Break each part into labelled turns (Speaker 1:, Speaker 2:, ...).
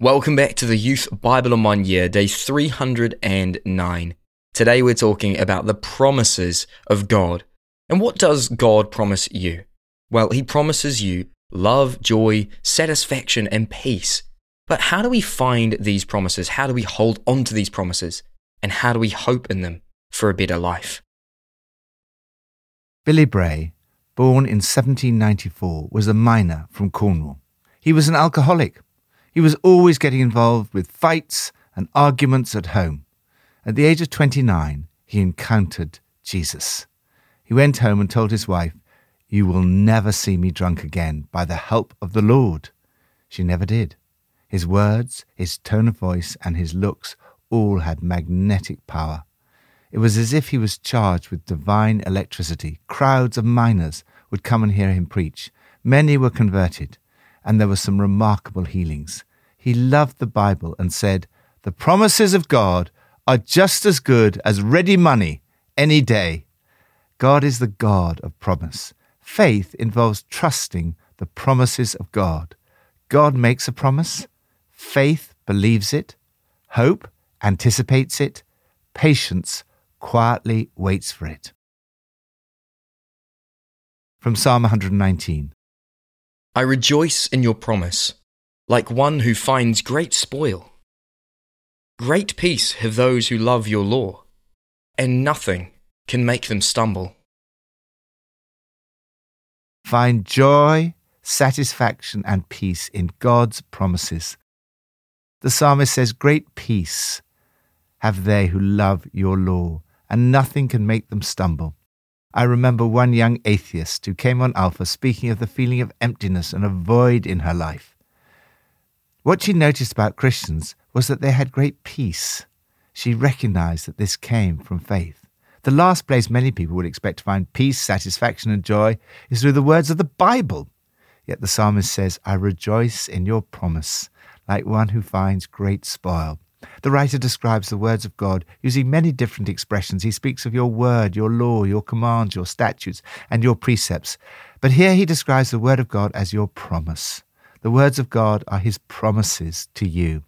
Speaker 1: Welcome back to the Youth Bible in One Year, day 309. Today we're talking about the promises of God. And what does God promise you? Well, He promises you love, joy, satisfaction, and peace. But how do we find these promises? How do we hold on to these promises? And how do we hope in them for a better life?
Speaker 2: Billy Bray, born in 1794, was a miner from Cornwall. He was an alcoholic he was always getting involved with fights and arguments at home. At the age of 29, he encountered Jesus. He went home and told his wife, You will never see me drunk again by the help of the Lord. She never did. His words, his tone of voice, and his looks all had magnetic power. It was as if he was charged with divine electricity. Crowds of miners would come and hear him preach. Many were converted and there were some remarkable healings. He loved the Bible and said, The promises of God are just as good as ready money any day. God is the God of promise. Faith involves trusting the promises of God. God makes a promise, faith believes it, hope anticipates it, patience quietly waits for it. From Psalm 119
Speaker 1: I rejoice in your promise, like one who finds great spoil. Great peace have those who love your law, and nothing can make them stumble.
Speaker 2: Find joy, satisfaction, and peace in God's promises. The psalmist says, Great peace have they who love your law, and nothing can make them stumble. I remember one young atheist who came on Alpha speaking of the feeling of emptiness and a void in her life. What she noticed about Christians was that they had great peace. She recognized that this came from faith. The last place many people would expect to find peace, satisfaction, and joy is through the words of the Bible. Yet the psalmist says, I rejoice in your promise, like one who finds great spoil. The writer describes the words of God using many different expressions. He speaks of your word, your law, your commands, your statutes, and your precepts. But here he describes the word of God as your promise. The words of God are his promises to you.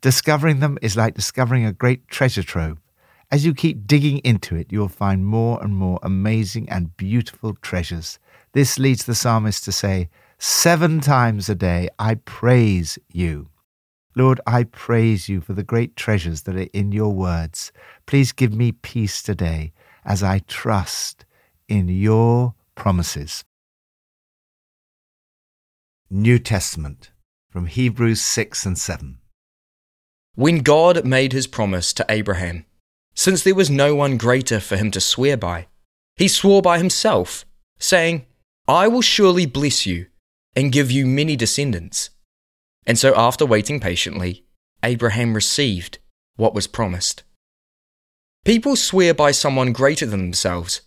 Speaker 2: Discovering them is like discovering a great treasure trove. As you keep digging into it, you'll find more and more amazing and beautiful treasures. This leads the psalmist to say, Seven times a day I praise you. Lord, I praise you for the great treasures that are in your words. Please give me peace today as I trust in your promises. New Testament from Hebrews 6 and 7.
Speaker 1: When God made his promise to Abraham, since there was no one greater for him to swear by, he swore by himself, saying, I will surely bless you and give you many descendants. And so, after waiting patiently, Abraham received what was promised. People swear by someone greater than themselves,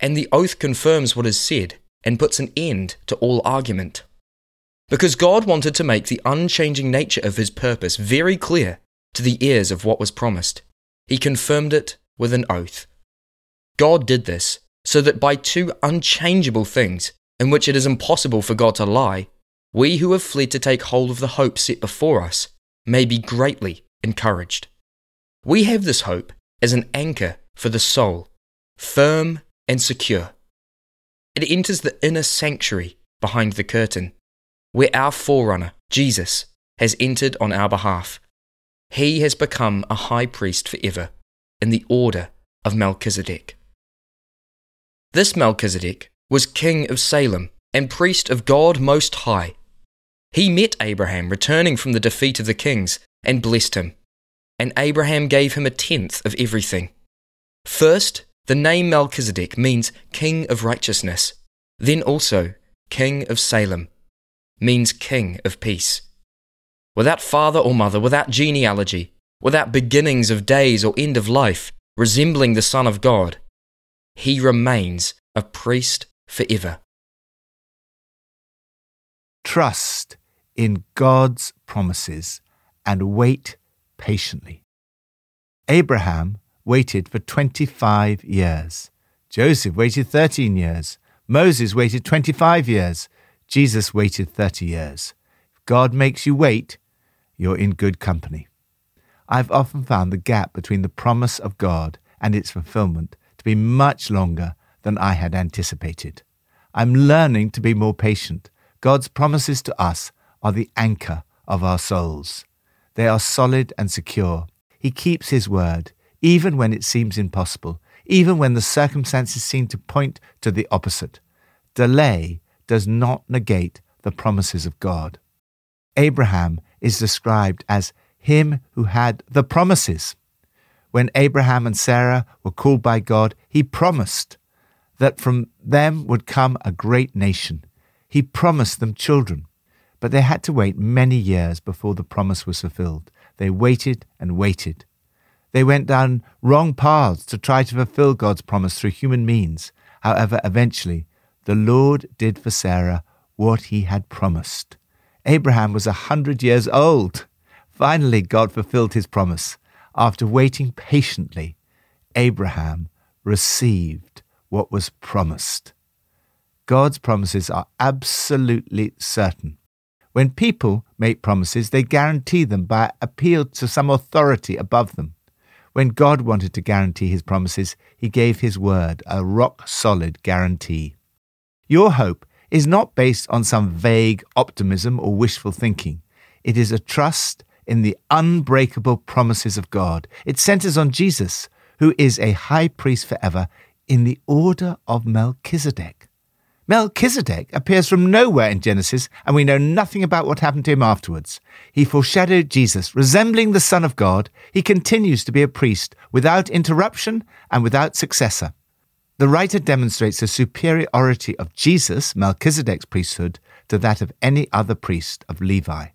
Speaker 1: and the oath confirms what is said and puts an end to all argument. Because God wanted to make the unchanging nature of his purpose very clear to the ears of what was promised, he confirmed it with an oath. God did this so that by two unchangeable things, in which it is impossible for God to lie, we who have fled to take hold of the hope set before us may be greatly encouraged. We have this hope as an anchor for the soul, firm and secure. It enters the inner sanctuary behind the curtain, where our forerunner, Jesus, has entered on our behalf. He has become a high priest forever in the order of Melchizedek. This Melchizedek was king of Salem and priest of God Most High he met Abraham returning from the defeat of the kings and blessed him. And Abraham gave him a tenth of everything. First, the name Melchizedek means king of righteousness. Then also, king of Salem means king of peace. Without father or mother, without genealogy, without beginnings of days or end of life, resembling the Son of God, he remains a priest forever.
Speaker 2: Trust in God's promises and wait patiently. Abraham waited for 25 years. Joseph waited 13 years. Moses waited 25 years. Jesus waited 30 years. If God makes you wait, you're in good company. I've often found the gap between the promise of God and its fulfillment to be much longer than I had anticipated. I'm learning to be more patient. God's promises to us are the anchor of our souls. They are solid and secure. He keeps His word, even when it seems impossible, even when the circumstances seem to point to the opposite. Delay does not negate the promises of God. Abraham is described as him who had the promises. When Abraham and Sarah were called by God, he promised that from them would come a great nation. He promised them children. But they had to wait many years before the promise was fulfilled. They waited and waited. They went down wrong paths to try to fulfill God's promise through human means. However, eventually, the Lord did for Sarah what he had promised. Abraham was a hundred years old. Finally, God fulfilled his promise. After waiting patiently, Abraham received what was promised. God's promises are absolutely certain. When people make promises, they guarantee them by appeal to some authority above them. When God wanted to guarantee his promises, he gave his word, a rock solid guarantee. Your hope is not based on some vague optimism or wishful thinking. It is a trust in the unbreakable promises of God. It centers on Jesus, who is a high priest forever in the order of Melchizedek. Melchizedek appears from nowhere in Genesis, and we know nothing about what happened to him afterwards. He foreshadowed Jesus. Resembling the Son of God, he continues to be a priest without interruption and without successor. The writer demonstrates the superiority of Jesus, Melchizedek's priesthood, to that of any other priest of Levi.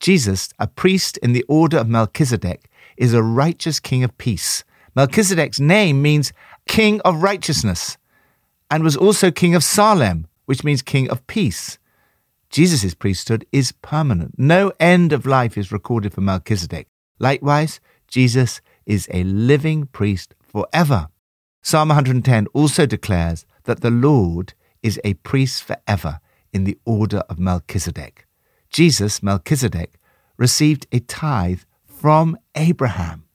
Speaker 2: Jesus, a priest in the order of Melchizedek, is a righteous king of peace. Melchizedek's name means king of righteousness and was also king of Salem, which means king of peace. Jesus' priesthood is permanent. No end of life is recorded for Melchizedek. Likewise, Jesus is a living priest forever. Psalm 110 also declares that the Lord is a priest forever in the order of Melchizedek. Jesus, Melchizedek, received a tithe from Abraham.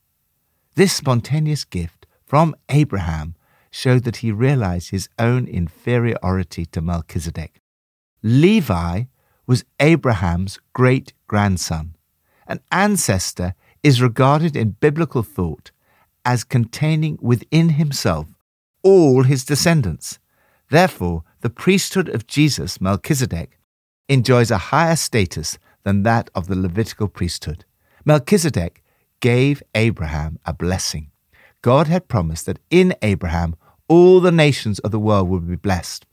Speaker 2: This spontaneous gift from Abraham showed that he realized his own inferiority to Melchizedek. Levi was Abraham's great grandson. An ancestor is regarded in biblical thought as containing within himself all his descendants. Therefore, the priesthood of Jesus, Melchizedek, enjoys a higher status than that of the Levitical priesthood. Melchizedek gave Abraham a blessing. God had promised that in Abraham all the nations of the world would be blessed.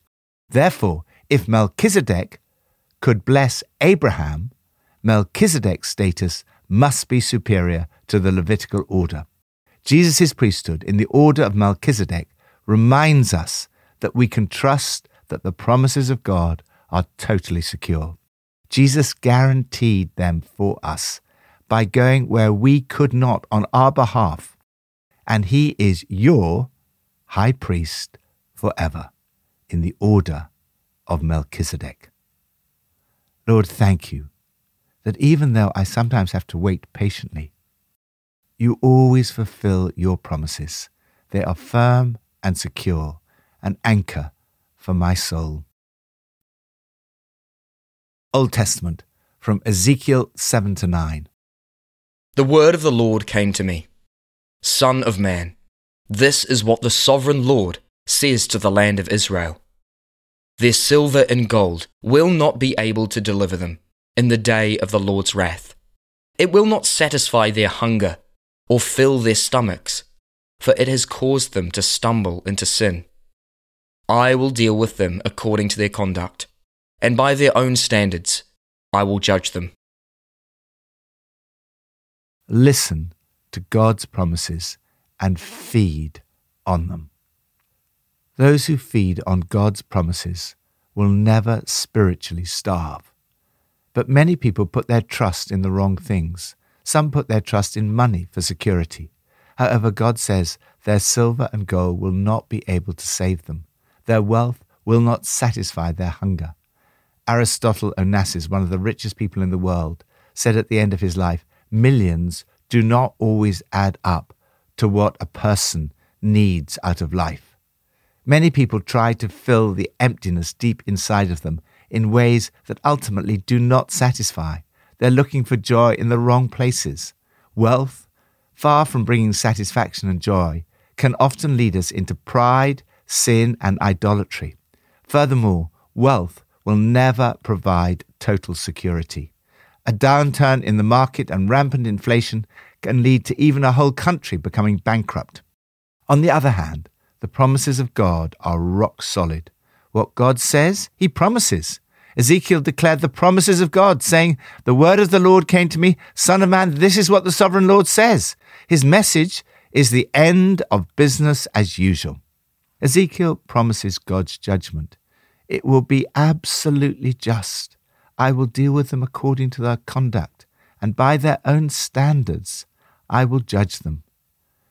Speaker 2: Therefore, if Melchizedek could bless Abraham, Melchizedek's status must be superior to the Levitical order. Jesus' priesthood in the order of Melchizedek reminds us that we can trust that the promises of God are totally secure. Jesus guaranteed them for us by going where we could not on our behalf, and he is your high priest forever in the order of Melchizedek. Lord, thank you that even though I sometimes have to wait patiently, you always fulfill your promises. They are firm and secure, an anchor for my soul. Old Testament from Ezekiel 7 to 9.
Speaker 1: The word of the Lord came to me Son of man, this is what the sovereign Lord says to the land of Israel. Their silver and gold will not be able to deliver them in the day of the Lord's wrath. It will not satisfy their hunger or fill their stomachs, for it has caused them to stumble into sin. I will deal with them according to their conduct, and by their own standards I will judge them.
Speaker 2: Listen to God's promises and feed on them. Those who feed on God's promises will never spiritually starve. But many people put their trust in the wrong things some put their trust in money for security. However, God says their silver and gold will not be able to save them. Their wealth will not satisfy their hunger. Aristotle Onassis, one of the richest people in the world, said at the end of his life, millions do not always add up to what a person needs out of life. Many people try to fill the emptiness deep inside of them in ways that ultimately do not satisfy. They're looking for joy in the wrong places. Wealth, far from bringing satisfaction and joy, can often lead us into pride, sin, and idolatry. Furthermore, wealth will never provide total security. A downturn in the market and rampant inflation can lead to even a whole country becoming bankrupt. On the other hand, the promises of God are rock solid. What God says, He promises. Ezekiel declared the promises of God, saying, The word of the Lord came to me, Son of man, this is what the sovereign Lord says. His message is the end of business as usual. Ezekiel promises God's judgment. It will be absolutely just. I will deal with them according to their conduct, and by their own standards I will judge them.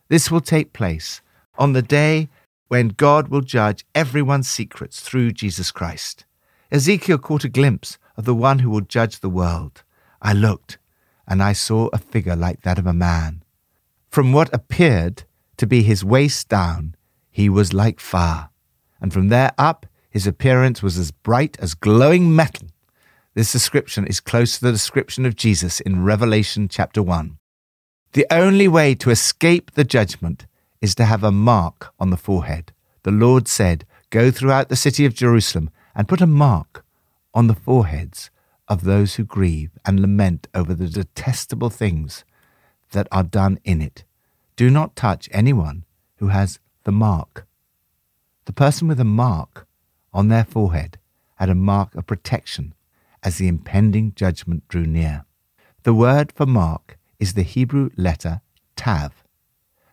Speaker 2: This will take place on the day when God will judge everyone's secrets through Jesus Christ. Ezekiel caught a glimpse of the one who will judge the world. I looked, and I saw a figure like that of a man. From what appeared to be his waist down, he was like fire, and from there up, his appearance was as bright as glowing metal. This description is close to the description of Jesus in Revelation chapter 1. The only way to escape the judgment is to have a mark on the forehead. The Lord said, Go throughout the city of Jerusalem and put a mark on the foreheads of those who grieve and lament over the detestable things that are done in it. Do not touch anyone who has the mark. The person with a mark on their forehead had a mark of protection as the impending judgment drew near. The word for mark is the Hebrew letter Tav.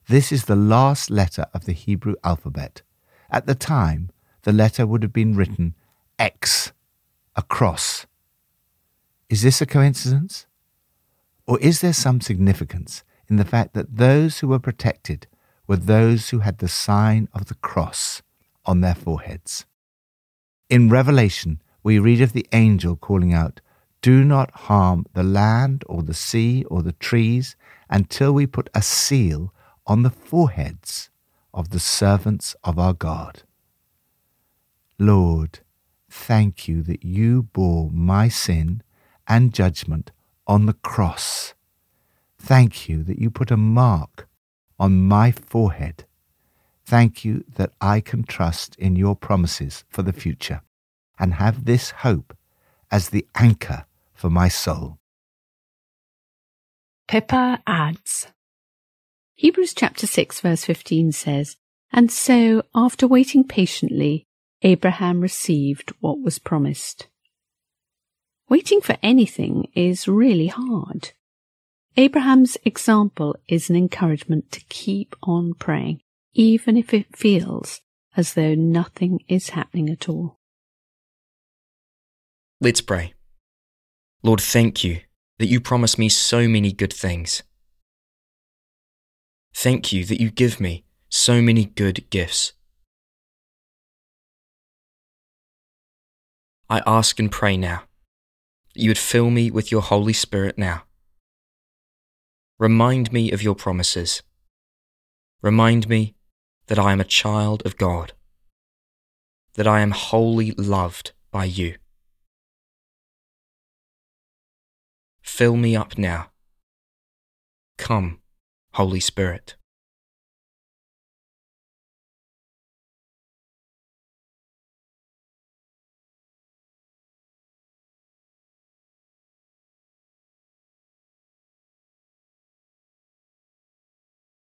Speaker 2: This is the last letter of the Hebrew alphabet. At the time, the letter would have been written X, a cross. Is this a coincidence? Or is there some significance in the fact that those who were protected were those who had the sign of the cross on their foreheads? In Revelation, we read of the angel calling out, Do not harm the land or the sea or the trees until we put a seal on the foreheads of the servants of our God. Lord, thank you that you bore my sin and judgment on the cross. Thank you that you put a mark on my forehead. Thank you that I can trust in your promises for the future and have this hope as the anchor for my soul.
Speaker 3: Pippa adds Hebrews chapter 6 verse 15 says, And so, after waiting patiently, Abraham received what was promised. Waiting for anything is really hard. Abraham's example is an encouragement to keep on praying, even if it feels as though nothing is happening at all.
Speaker 1: Let's pray. Lord, thank you that you promise me so many good things. Thank you that you give me so many good gifts. I ask and pray now that you would fill me with your Holy Spirit now. Remind me of your promises. Remind me that I am a child of God, that I am wholly loved by you. Fill me up now. Come, Holy Spirit.